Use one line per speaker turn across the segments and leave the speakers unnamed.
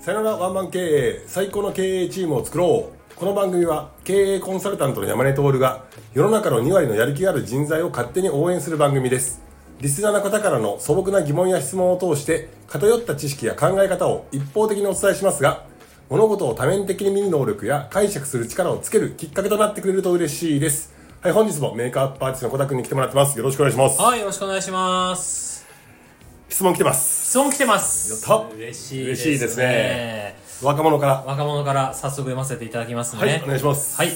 さよならワンマン経営最高の経営チームを作ろう。この番組は経営コンサルタントの山根徹が世の中の2割のやる気がある人材を勝手に応援する番組です。リスナーの方からの素朴な疑問や質問を通して偏った知識や考え方を一方的にお伝えしますが物事を多面的に見る能力や解釈する力をつけるきっかけとなってくれると嬉しいです。はい本日もメイクアップアーティストの小田君に来てもらってます。よろしくお願いします。
はい、よろしくお願いします。
質問来てます
質問来てます。
やった
嬉しいですね。
嬉しいですね若者から
若者から早速読ませていただきますね。
はいお願いします
はい。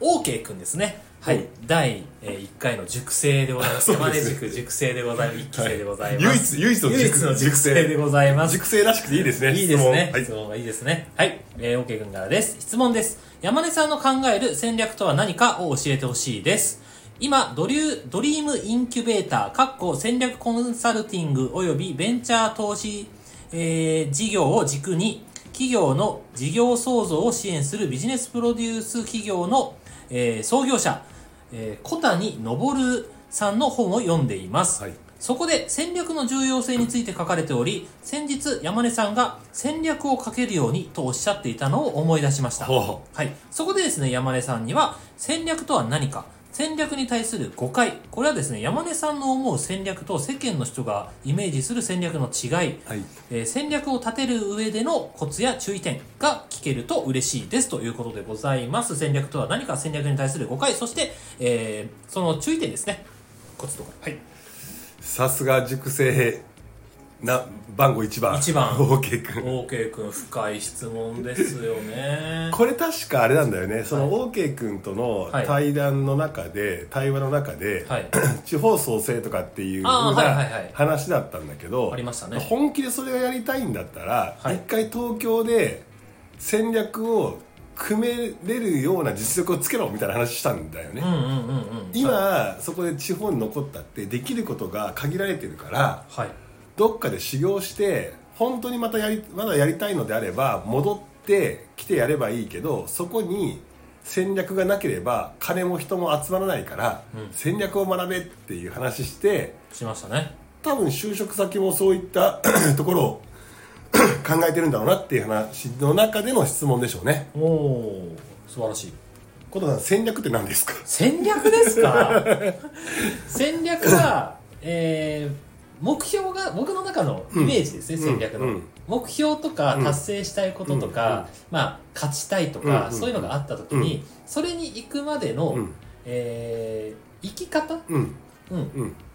OK くんですね。はい。
うん
第1回の熟成でございます。
そうですね
山根塾熟成でございます。1期生でございます。
唯一唯一の熟
唯一の熟成でございます。
熟成らしくていいですね
いいですね。
質
質問がいいですね。はい。えー、OK 君からです。質問です。山根さんの考える戦略とは何かを教えてほしいです。今、ドリュー、ドリームインキュベーター、かっこ戦略コンサルティング及びベンチャー投資、えー事業を軸に、企業の事業創造を支援するビジネスプロデュース企業の、えー創業者、えー古谷昇さんの本を読んでいます。
はい
そこで戦略の重要性について書かれており、先日山根さんが戦略を書けるようにとおっしゃっていたのを思い出しました。
ほ
はい。そこでですね、山根さんには戦略とは何か、戦略に対する誤解、これはですね、山根さんの思う戦略と世間の人がイメージする戦略の違い、
はい
えー戦略を立てる上でのコツや注意点が聞けると嬉しいですということでございます。戦略とは何か、戦略に対する誤解、そして、えーその注意点ですね。コツとか。はい。
さすが熟成な番号1番。
一番。
OK 君。
OK 君深い質問ですよね。
これ確かあれなんだよね。その OK 君との
はい。
対談の中で、対話の中で、
はい。
地方創生とかっていうな
はいはい
話だったんだけど
ありましたね。
本気でそれがやりたいんだったら、
はい。
一回東京で戦略を組めれるような実力をつけろみたいな話したんだよね、
うんうんうんうん。
今そこで地方に残ったってできることが限られてるから
はい
どっかで修行して本当にまたやりまだやりたいのであれば戻ってきてやればいいけどそこに戦略がなければ金も人も集まらないから、
うん。
戦略を学べっていう話して
しましたね。
多分就職先もそういった ところを 考えてるんだろうなっていう話の中での質問でしょうね。
おお素晴らしい。
琴さん戦略って何ですか？
戦略ですか？戦略はえー目標が僕の中のイメージですね、
うん。
戦略の、
うん。
目標とか
うん。
達成したいこととか、まあ勝ちたいとか、
うん。
そういうのがあった時に、
うん。
それに行くまでの、
うん。
えー生き方、
うん。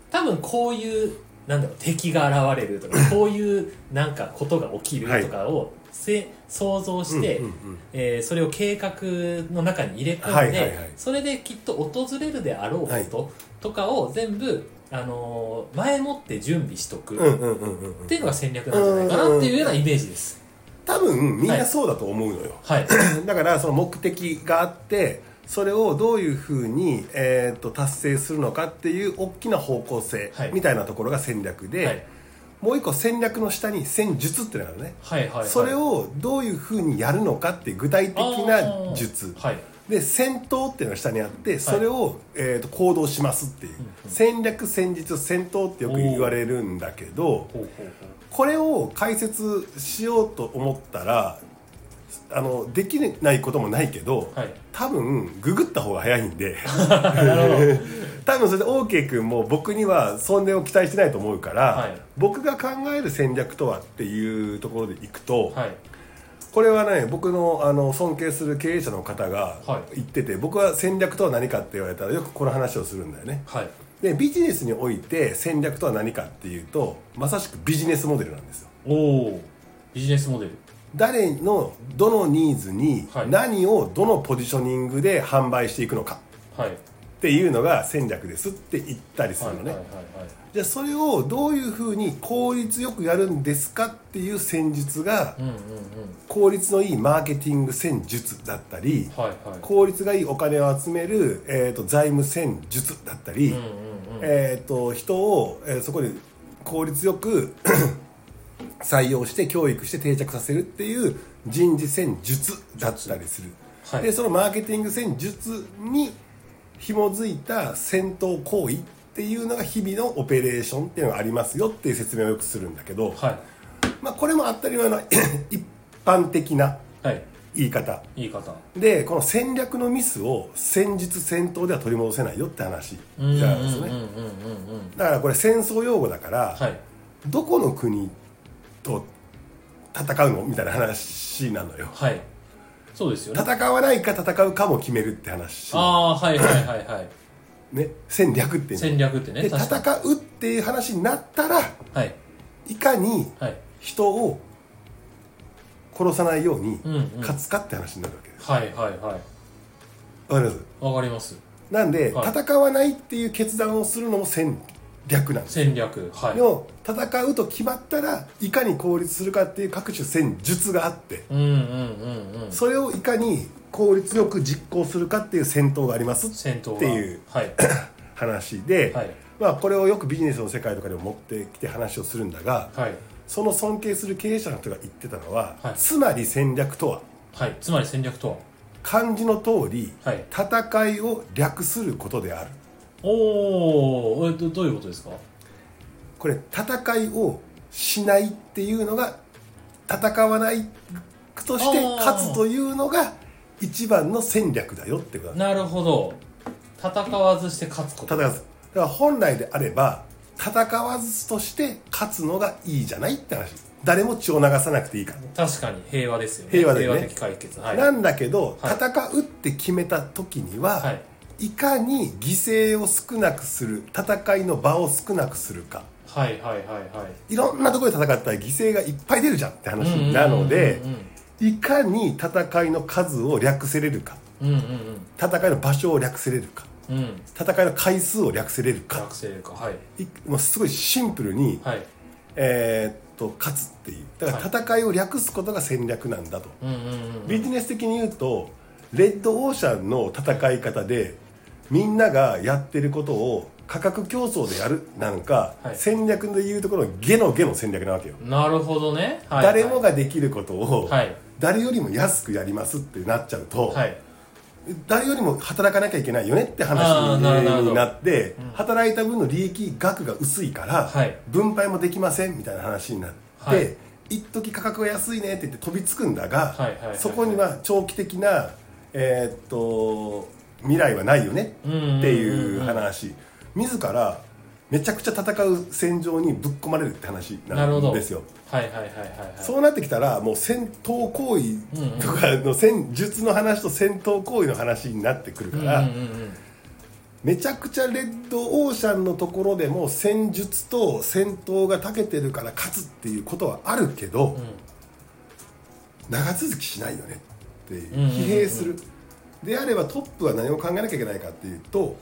多分こういうなんだろう敵が現れるとかこういうなんかことが起きるとかを、せ想像して、
う
えーそれを計画の中に入れ込んで、それできっと訪れるであろうこととかを全部、あのー前もって準備しとくっ
うんうんうんうんうん。
ていうのが戦略なんじゃないかなっていうようなイメージです。
多分みんなそうだと思うのよ、
はい、
だからその目的があってそれをどういうふうに、えー、と達成するのかっていう大きな方向性
はい。
みたいなところが戦略で、
はい。
もう一個戦略の下に戦術っていうのがあるね、
はいはいはい。
それをどういうふうにやるのかっていう具体的な術。
はい
で戦闘っていうのが下にあってそれを、えー、と行動しますっていう、戦略戦術戦闘ってよく言われるんだけどこれを解説しようと思ったらあのできないこともないけど、
はい。
多分ググった方が早いんで。多分それで OK 君も僕にはそんなを期待してないと思うから、
はい。
僕が考える戦略とはっていうところでいくと、
どはい
これはね僕のあの尊敬する経営者の方が
はい。
言ってて、僕は戦略とは何かって言われたらよくこの話をするんだよね。
はい。
でビジネスにおいて戦略とは何かっていうとまさしくビジネスモデルなんですよ。
おおビジネスモデル。
誰のどのニーズに
はい。
何をどのポジショニングで販売していくのか。
はい
っていうのが戦略ですって言ったりするのね、じゃあそれをどういうふうに効率よくやるんですかっていう戦術が効率のいいマーケティング戦術だったり効率がいいお金を集める、えー、と財務戦術だったり、えー、と人を、えーそこで効率よく 採用して教育して定着させるっていう人事戦術だったりする、
はい。
でそのマーケティング戦術に紐づいた戦闘行為っていうのが日々のオペレーションっていうのがありますよっていう説明をよくするんだけど、
はい。
まあ、これも当たり前の 一般的な
はい。
言い方。
言い方。
でこの戦略のミスを戦術戦闘では取り戻せないよって話
うん
じゃないですね。だからこれ戦争用語だから、
はい。
どこの国と戦うのみたいな話なのよ。
はいそうですよね。
戦わないか戦うかも決めるって話。
ああはいはいはいはい。
ね戦略っていうの
戦略ってね
で
確か
戦うっていう話になったら
にはい。
いかに
はい。
人を殺さないように
うんうん。
勝つかって話になるわけです。
はいはいはい。
わかります？
わかります。
なんで、
はい。
戦わないっていう決断をするのも戦略なんです。
戦略はい。
でも戦うと決まったらいかに効率するかっていう各種戦術があって
うんうんうんうん。
それをいかに効率よく実行するかっていう戦闘があります
戦闘が
っていう
はい。
話で、
はい。
まあ、これをよくビジネスの世界とかでも持ってきて話をするんだが
はい。
その尊敬する経営者の人が言ってたのは、
はい。
つまり戦略とは？
はい。つまり戦略とは？
漢字の通り、
はい。
戦いを略することである
おおどどういうことですか？
これ戦いをしないっていうのが戦わないとして勝つというのが一番の戦略だよってことだ。
なるほど。戦わずして勝つこと。
戦わず。だから本来であれば戦わずとして勝つのがいいじゃないって話。誰も血を流さなくていいから、
確かに平和ですよね。
平和だよね。
的解決。はい。
なんだけど、
はい。
戦うって決めた時には、
はい
い、かに犠牲を少なくする戦いの場を少なくするか。
はいはいはいはい。
いろんなところで戦ったら犠牲がいっぱい出るじゃんって話なのでいかに戦いの数を略せれるか。
うんうんうん。
戦いの場所を略せれるか。
うん。うん
戦いの回数を略せれるか。
学生か。はい。
いもうすごいシンプルに、
はい。
えーっと勝つっていう。だから戦いを略すことが戦略なんだと、
うんうんうん。
ビジネス的に言うとレッドオーシャンの戦い方でみんながやってることを価格競争でやるなんか、
はい。
戦略でいうところのゲのゲの戦略なわけよ、
なるほどね、はい、
誰もができることを、
はい。
誰よりも安くやりますってなっちゃうと、
はい。
誰よりも働かなきゃいけないよねって話
あーなるほど。
になって、働いた分の利益額が薄いから、
はい。
分配もできませんみたいな話になって、
はい。
一時価格が安いねって言って飛びつくんだが、
はいはいはいはい。
そこには長期的な、えーっと未来はないよねっていう話。自らめちゃくちゃ戦う戦場にぶっ込まれるって話なんですよ。
はいはいはいはいはい。
そうなってきたらもう戦闘行為とかの戦術の話と戦闘行為の話になってくるから、
うんうんうん
めちゃくちゃレッドオーシャンのところでも戦術と戦闘が長けてるから勝つっていうことはあるけど、長続きしないよねって疲弊する、であればトップは何を考えなきゃいけないかっていうと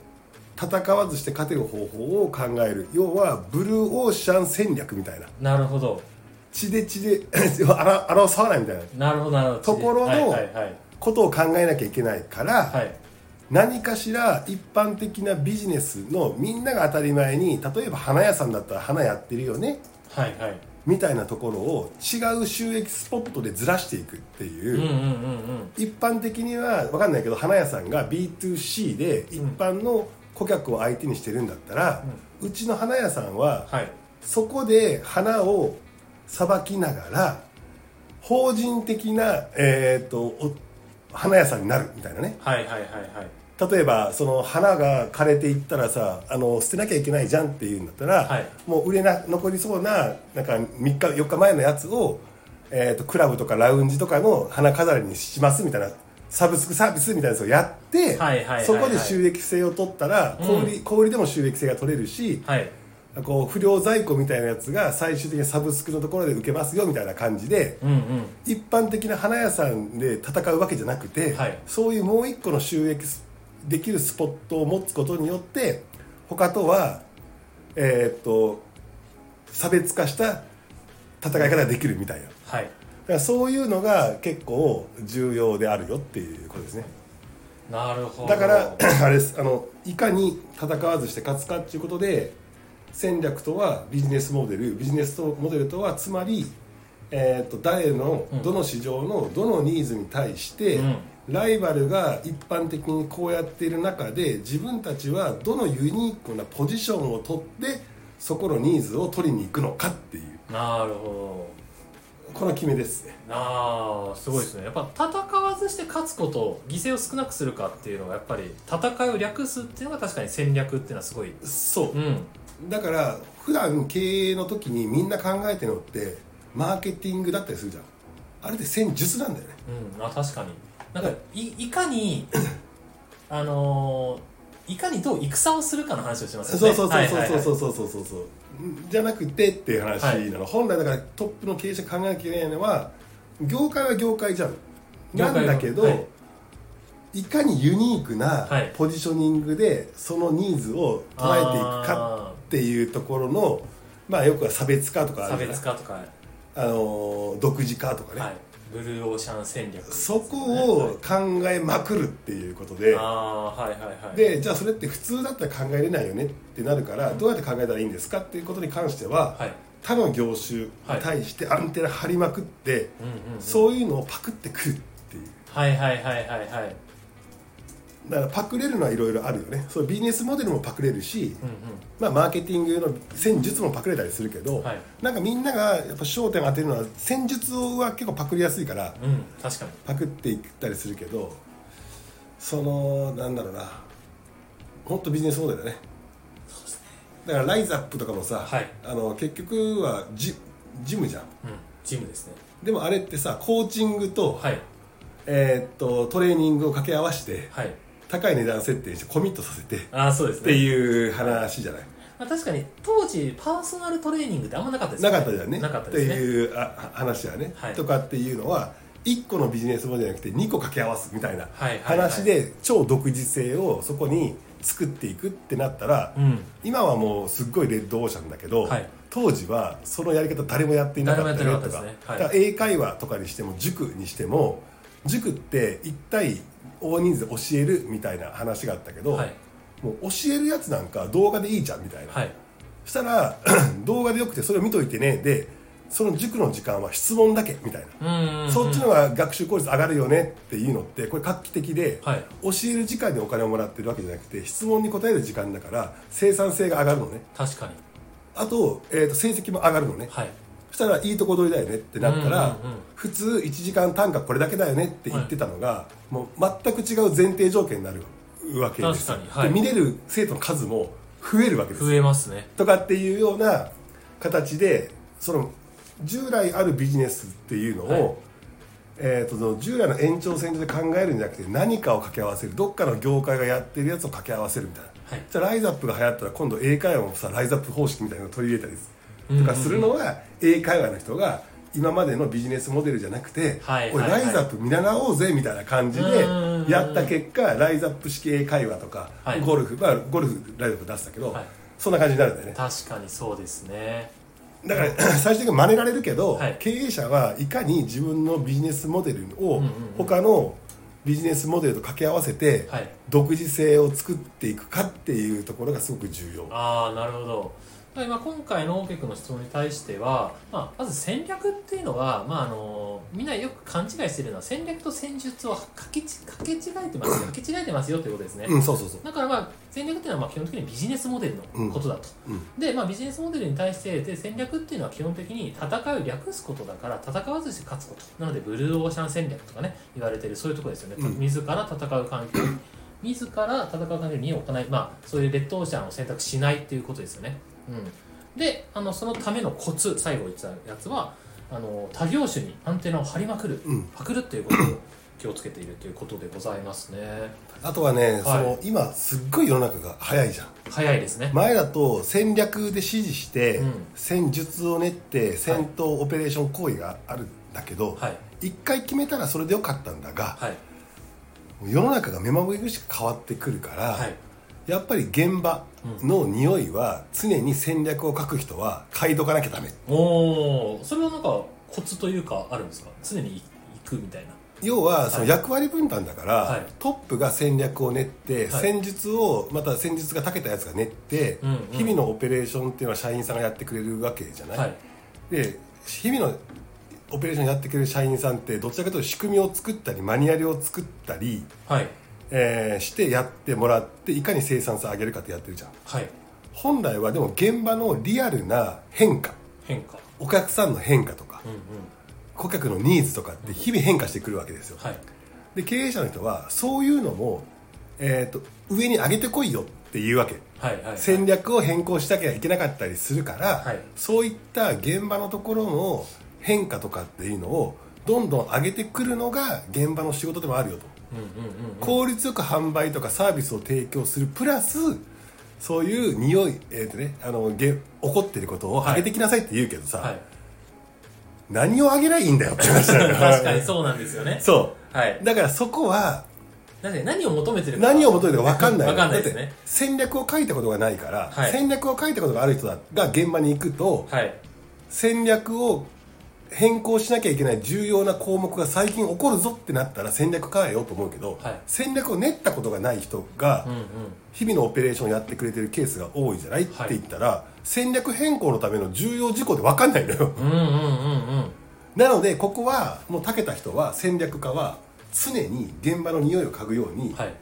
戦わずして勝てる方法を考える。要はブルーオーシャン戦略みたいな。
なるほど。
血で血であら争わないみたいな。
なるほどなるほど。
ところのことを考えなきゃいけないから、
はい。
何かしら一般的なビジネスのみんなが当たり前に例えば花屋さんだったら花やってるよね。
はいはい
みたいなところを違う収益スポットでずらしていくっていう、一般的には分かんないけど花屋さんが B2C で一般の顧客を相手にしてるんだったら、うちの花屋さんは
はい。
そこで花をさばきながら法人的な、えー、とお花屋さんになるみたいなね。
はいはいはいはい
例えばその花が枯れていったらさあの捨てなきゃいけないじゃんっていうんだったら、
はい。
もう売れな残りそうななんか3日4日前のやつを、えー、とクラブとかラウンジとかの花飾りにしますみたいなサブスクサービスみたいなやつをやって、
はいはいはいはい。
そこで収益性を取ったら小売り、小売りでも収益性が取れるし、
はい。
こう不良在庫みたいなやつが最終的にサブスクのところで受けますよみたいな感じで、
うんうん。
一般的な花屋さんで戦うわけじゃなくて、
はい。
そういうもう一個の収益できるスポットを持つことによって他とはえーっと差別化した戦い方ができるみたいな。だか
はい
らそういうのが結構重要であるよっていうことですね。
なるほど。
だから あれです。あのいかに戦わずして勝つかっていうことで戦略とはビジネスモデルビジネスモデルとはつまり、えー、と誰のどの市場のどのニーズに対して、
うん。
ライバルが一般的にこうやっている中で自分たちはどのユニークなポジションを取ってそこのニーズを取りに行くのかっていう。
なるほ
この決めです。ね
ああすごいですね。やっぱ戦わずして勝つこと犠牲を少なくするかっていうのがやっぱり戦いを略すっていうのが確かに戦略っていうのはすごい。
そう。
う、ん。
だから普段経営の時にみんな考えてるのってマーケティングだったりするじゃん。あれって戦術なんだよね。
うん。あ確かに。なんかいいかに あのーいかにどう戦をするかの話をしますよね。
そうそうそう
はいはいはい。
そうそうそうそうそうそうじゃなくてっていう話なの、本来だからトップの経営者が考えなきゃいけないのは業界は業界じゃん。なんだけど、
はい。
い、かにユニークな
はい。
ポジショニングでそのニーズを捉えていくかっていうところのまあよくは差別化とかあ
差
るじゃない。
別化とか、は
あのー独自化とかね、
い、ブルーオーシャン戦略、
そこを考えまくるっていうことで、
ああはいはいはい。
でじゃあそれって普通だったら考えれないよねってなるからどうやって考えたらいいんですかっていうことに関しては、
はい。
他の業種に対してアンテナ張りまくって、
うんうんうん。
そういうのをパクってくるっていう。
はいはいはいはいはい
だからパクれるのはいろいろあるよね。そうビジネスモデルもパクれるし、
うんうん。
まあ、マーケティングの戦術もパクれたりするけど、
はい。
なんかみんながやっぱ焦点を当てるのは戦術は結構パクりやすいから
うん確かに。
パクっていったりするけどそのなんだろうな。本当ビジネスモデルだね。だからライズアップとかもさ、
はい。
あの結局はジジムじゃん。
うんジムですね。
でもあれってさコーチングと,、
はい。
えーっとトレーニングを掛け合わせて
はい
高い値段設定してコミットさせてっ
ああそうですね。
ていう話じゃない？
まあ、確かに当時パーソナルトレーニングってあんまなかったですよ
なかったじゃんね。
なかった
って
ですね。
いうあ話はね、
はい。
とかっていうのは1個のビジネスモデルじゃなくて2個掛け合わすみたいな話で超独自性をそこに作っていくってなったら、
うん。
今はもうすっごいレッドオーシャンだけど、
はい。
当時はそのやり方誰もやっていなかったよねとか。
ね。はい。
英会話とかにしても塾にしても塾って1対大人数で教えるみたいな話があったけど、
はい。
もう教えるやつなんか動画でいいじゃんみたいな、
はい。
そしたら 動画でよくてそれを見といてねでその塾の時間は質問だけみたいな、そっちの方が学習効率上がるよねっていうのってこれ画期的で、
はい。
教える時間にお金をもらってるわけじゃなくて質問に答える時間だから生産性が上がるのね。
確かに。
あと,、えーと成績も上がるのね、
はい。
そしたらいいとこ取りだよねってなったら、普通1時間単価これだけだよねって言ってたのが、もう全く違う前提条件になるわけです
確かにはい。
で見れる生徒の数も増えるわけです
増えますね。
とかっていうような形でその従来あるビジネスっていうのを、
はい。
えー、と従来の延長線上で考えるんじゃなくて何かを掛け合わせる。どっかの業界がやってるやつを掛け合わせるみたいな、
はい。
じゃあライズアップが流行ったら今度英会話もさライズアップ方式みたいなのを取り入れたりとかするのは英会話の人が今までのビジネスモデルじゃなくて、
はい
おい
はい。はい
ライズアップ見習おうぜみたいな感じで
うん
やった結果ライズアップ式英会話とか、
はい。
ゴルフ、まあ、ゴルフライズアップ出したけど、
はい。
そんな感じになるんだよね。
確かにそうですね。
だから 最終的に真似られるけど、
はい。
経営者はいかに自分のビジネスモデルを他のビジネスモデルと掛け合わせて
はい。
独自性を作っていくかっていうところがすごく重要。
ああなるほどだから今今回のオーケー君の質問に対しては、まあ、まず戦略っていうのは、まあ、あのみんなよく勘違いしてるのは戦略と戦術をかけちかけ違えてますよ。かけ違えてますよということですね、
うんそうそうそう。
だからまあ戦略っていうのはまあ基本的にビジネスモデルのことだと、
うん。
で、まあ、ビジネスモデルに対してで戦略っていうのは基本的に戦いを略すことだから戦わずして勝つこと。なのでブルーオーシャン戦略とかね言われてるそういうところですよね、
うん。
自ら戦う環境。自ら戦う環境に置かない、まあ、そういうレッドオーシャンを選択しないっていうことですよね、うん、であのそのためのコツ最後言ってたやつはあの他業種にアンテナを張りまくる、
うん。
パクるっていうことを気をつけているということでございますね。
あとはね、その今すっごい世の中が早いじゃん。
早いですね。
前だと戦略で指示して、
うん。
戦術を練って戦闘オペレーション行為があるんだけど、
はい。
一回決めたらそれでよかったんだが、
はい。
世の中が目まぐるしく変わってくるから、
はい
やっぱり現場の匂いは常に戦略を書く人は嗅いどかなきゃダメ。
おおそれはなんかコツというかあるんですか？常に行くみたいな。
要はその役割分担だから、
はい。
トップが戦略を練って、
はい。
戦術をまた戦術が長けたやつが練って、
うんうん。
日々のオペレーションっていうのは社員さんがやってくれるわけじゃない、
はい。
で日々のオペレーションやってくれる社員さんってどちらかというと仕組みを作ったりマニュアルを作ったり、
はい
えーしてやってもらっていかに生産性上げるかってやってるじゃん。
はい。
本来はでも現場のリアルな変化。
変化。
お客さんの変化とか
うんうん。
顧客のニーズとかって日々変化してくるわけですよ、
はい。
で経営者の人はそういうのも、えー、と上に上げてこいよっていうわけ。
はいはいはい。
戦略を変更しなきゃいけなかったりするから、
はい。
そういった現場のところの変化とかっていうのをどんどん上げてくるのが現場の仕事でもあるよと、効率よく販売とかサービスを提供するプラスそういう匂い、えーとね、あのげ起こってることを上げてきなさいって言うけどさ、
はい。
何を上げりゃいいんだよって話だよ
確かにそうなんですよね。
そう。
はい。
だからそこは
何を求めてるか。
何を求めてるか分かんない。
分かんないですね。
戦略を書いたことがないから、
はい。
戦略を書いたことがある人が現場に行くと
はい。
戦略を変更しなきゃいけない重要な項目が最近起こるぞってなったら戦略変えようと思うけど、
はい。
戦略を練ったことがない人が日々のオペレーションをやってくれてるケースが多いじゃない、
はい
って言ったら戦略変更のための重要事項で分かんないのよ。なのでここはもう長けた人は戦略家は常に現場の匂いを嗅ぐように、
はい。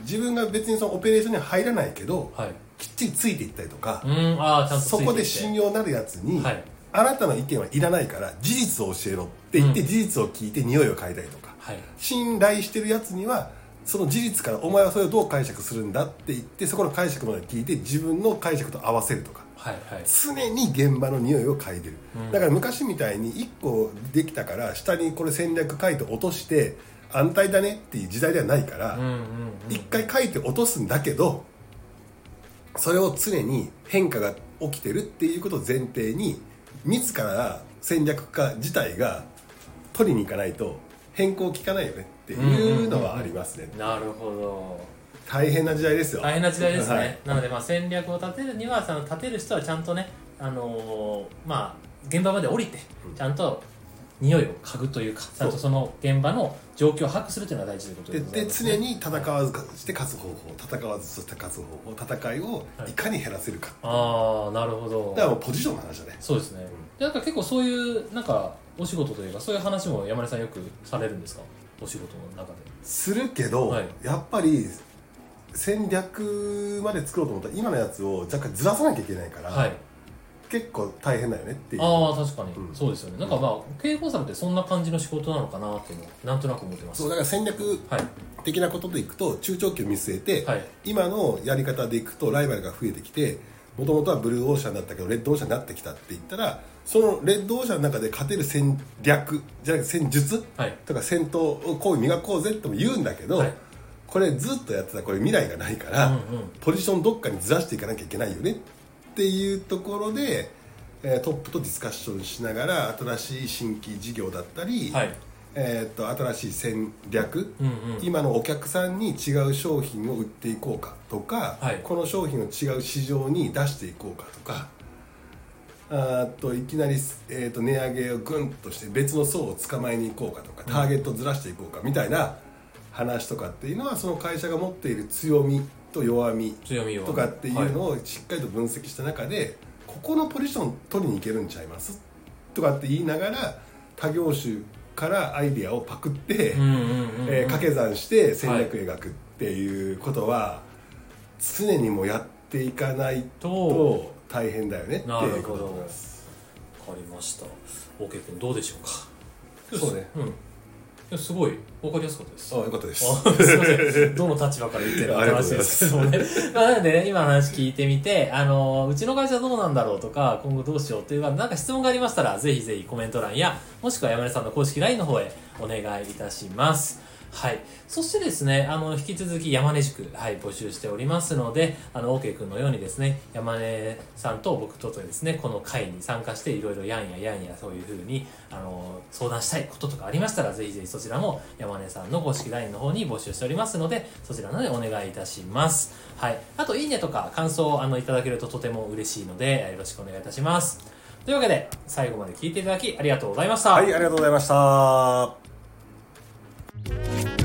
自分が別にそのオペレーションには入らないけど、
はい。
きっちりついていったりとか、
うん。
そこで信用なるやつに、
はい
あなたの意見はいらないから事実を教えろって言って、
うん。
事実を聞いて匂いを嗅いだりとか。
はい。
信頼してるやつにはその事実からお前はそれをどう解釈するんだって言ってそこの解釈まで聞いて自分の解釈と合わせるとか。
はいはい。
常に現場の匂いを嗅いでる、
うん。
だから昔みたいに1個できたから下にこれ戦略書いて落として安泰だねっていう時代ではないから、
うんうんうん。
一回書いて落とすんだけどそれを常に変化が起きてるっていうことを前提に自ら戦略家自体が取りに行かないと変更効かないよねっていうのはありますね。
なるほど。
大変な時代ですよ。
大変な時代ですね、
はい。
なのでまあ戦略を立てるにはその立てる人はちゃんとねあのーまあ現場まで降りてちゃんと匂いを嗅ぐというかちゃんとその現場の状況を把握するというのが大事ということで
で
ございます、
で常に戦わずして勝つ方法戦わずとして勝つ方法戦いをい。かに減らせるか、
ああなるほど。
だからポジションの話だね。
そうですね、でなんか結構そういうなんかお仕事というかそういう話も山根さんよくされるんですか？お仕事の中で。す
るけど、
はい。
やっぱり戦略まで作ろうと思ったら今のやつを若干ずらさなきゃいけないから、
はい
結構大変だよねっていう。
ああ確かに、
うん。
そうですよね。なんかまあ経営コンサルってそんな感じの仕事なのかなっていうのをなんとなく思ってます。
そうだから戦略
はい。
的なことでいくと中長期を見据えて、
はい。
今のやり方でいくとライバルが増えてきてもともとはブルーオーシャンだったけどレッドオーシャンになってきたって言ったらそのレッドオーシャンの中で勝てる戦略じゃなくて戦術
はい。
とか戦闘行為磨こうぜとも言うんだけど、
はい。
これずっとやってたらこれ未来がないから、
うんうん。
ポジションどっかにずらしていかなきゃいけないよねっていうところで、えートップとディスカッションしながら新しい新規事業だったり、
はい。
えー、と新しい戦略、
うんうん。
今のお客さんに違う商品を売っていこうかとか、
はい。
この商品を違う市場に出していこうかとかあといきなり、えー、と値上げをグンとして別の層を捕まえに行こうかとかターゲットをずらしていこうかみたいな話とかっていうのはその会社が持っている強みと弱み
強みを
とかっていうのをしっかりと分析した中で、ここのポジション取りに行けるんちゃいます？とかって言いながら他業種からアイディアをパクって、掛け算して戦略描くっていうことは常にもやっていかないと大変だよねっていうことだと思います。
わかりました。OK 君どうでしょうか？
そうね。
うん。いやすごいわかりやすかったです
あよかったです
あすいません。どの立場から言ってるのか話で
す
すけどもね。まあ、なのでね、今の話聞いてみて、あの、うちの会社どうなんだろうとか、今後どうしようっていうか、なんか質問がありましたら、ぜひぜひコメント欄や、もしくは山根さんの公式 LINE の方へお願いいたします。はい。そしてですね、あの、引き続き山根塾、はい、募集しておりますので、あの、OK 君のようにですね、山根さんと僕ととですね、この会に参加して、いろいろやんややんや、そういうふうに、あの、相談したいこととかありましたら、ぜひぜひそちらも山根さんの公式 LINE の方に募集しておりますので、そちらのでお願いいたします。はい。あと、いいねとか感想をあのいただけるととても嬉しいので、よろしくお願いいたします。というわけで、最後まで聞いていただきありがとうございました。
はいありがとうございました Thank you.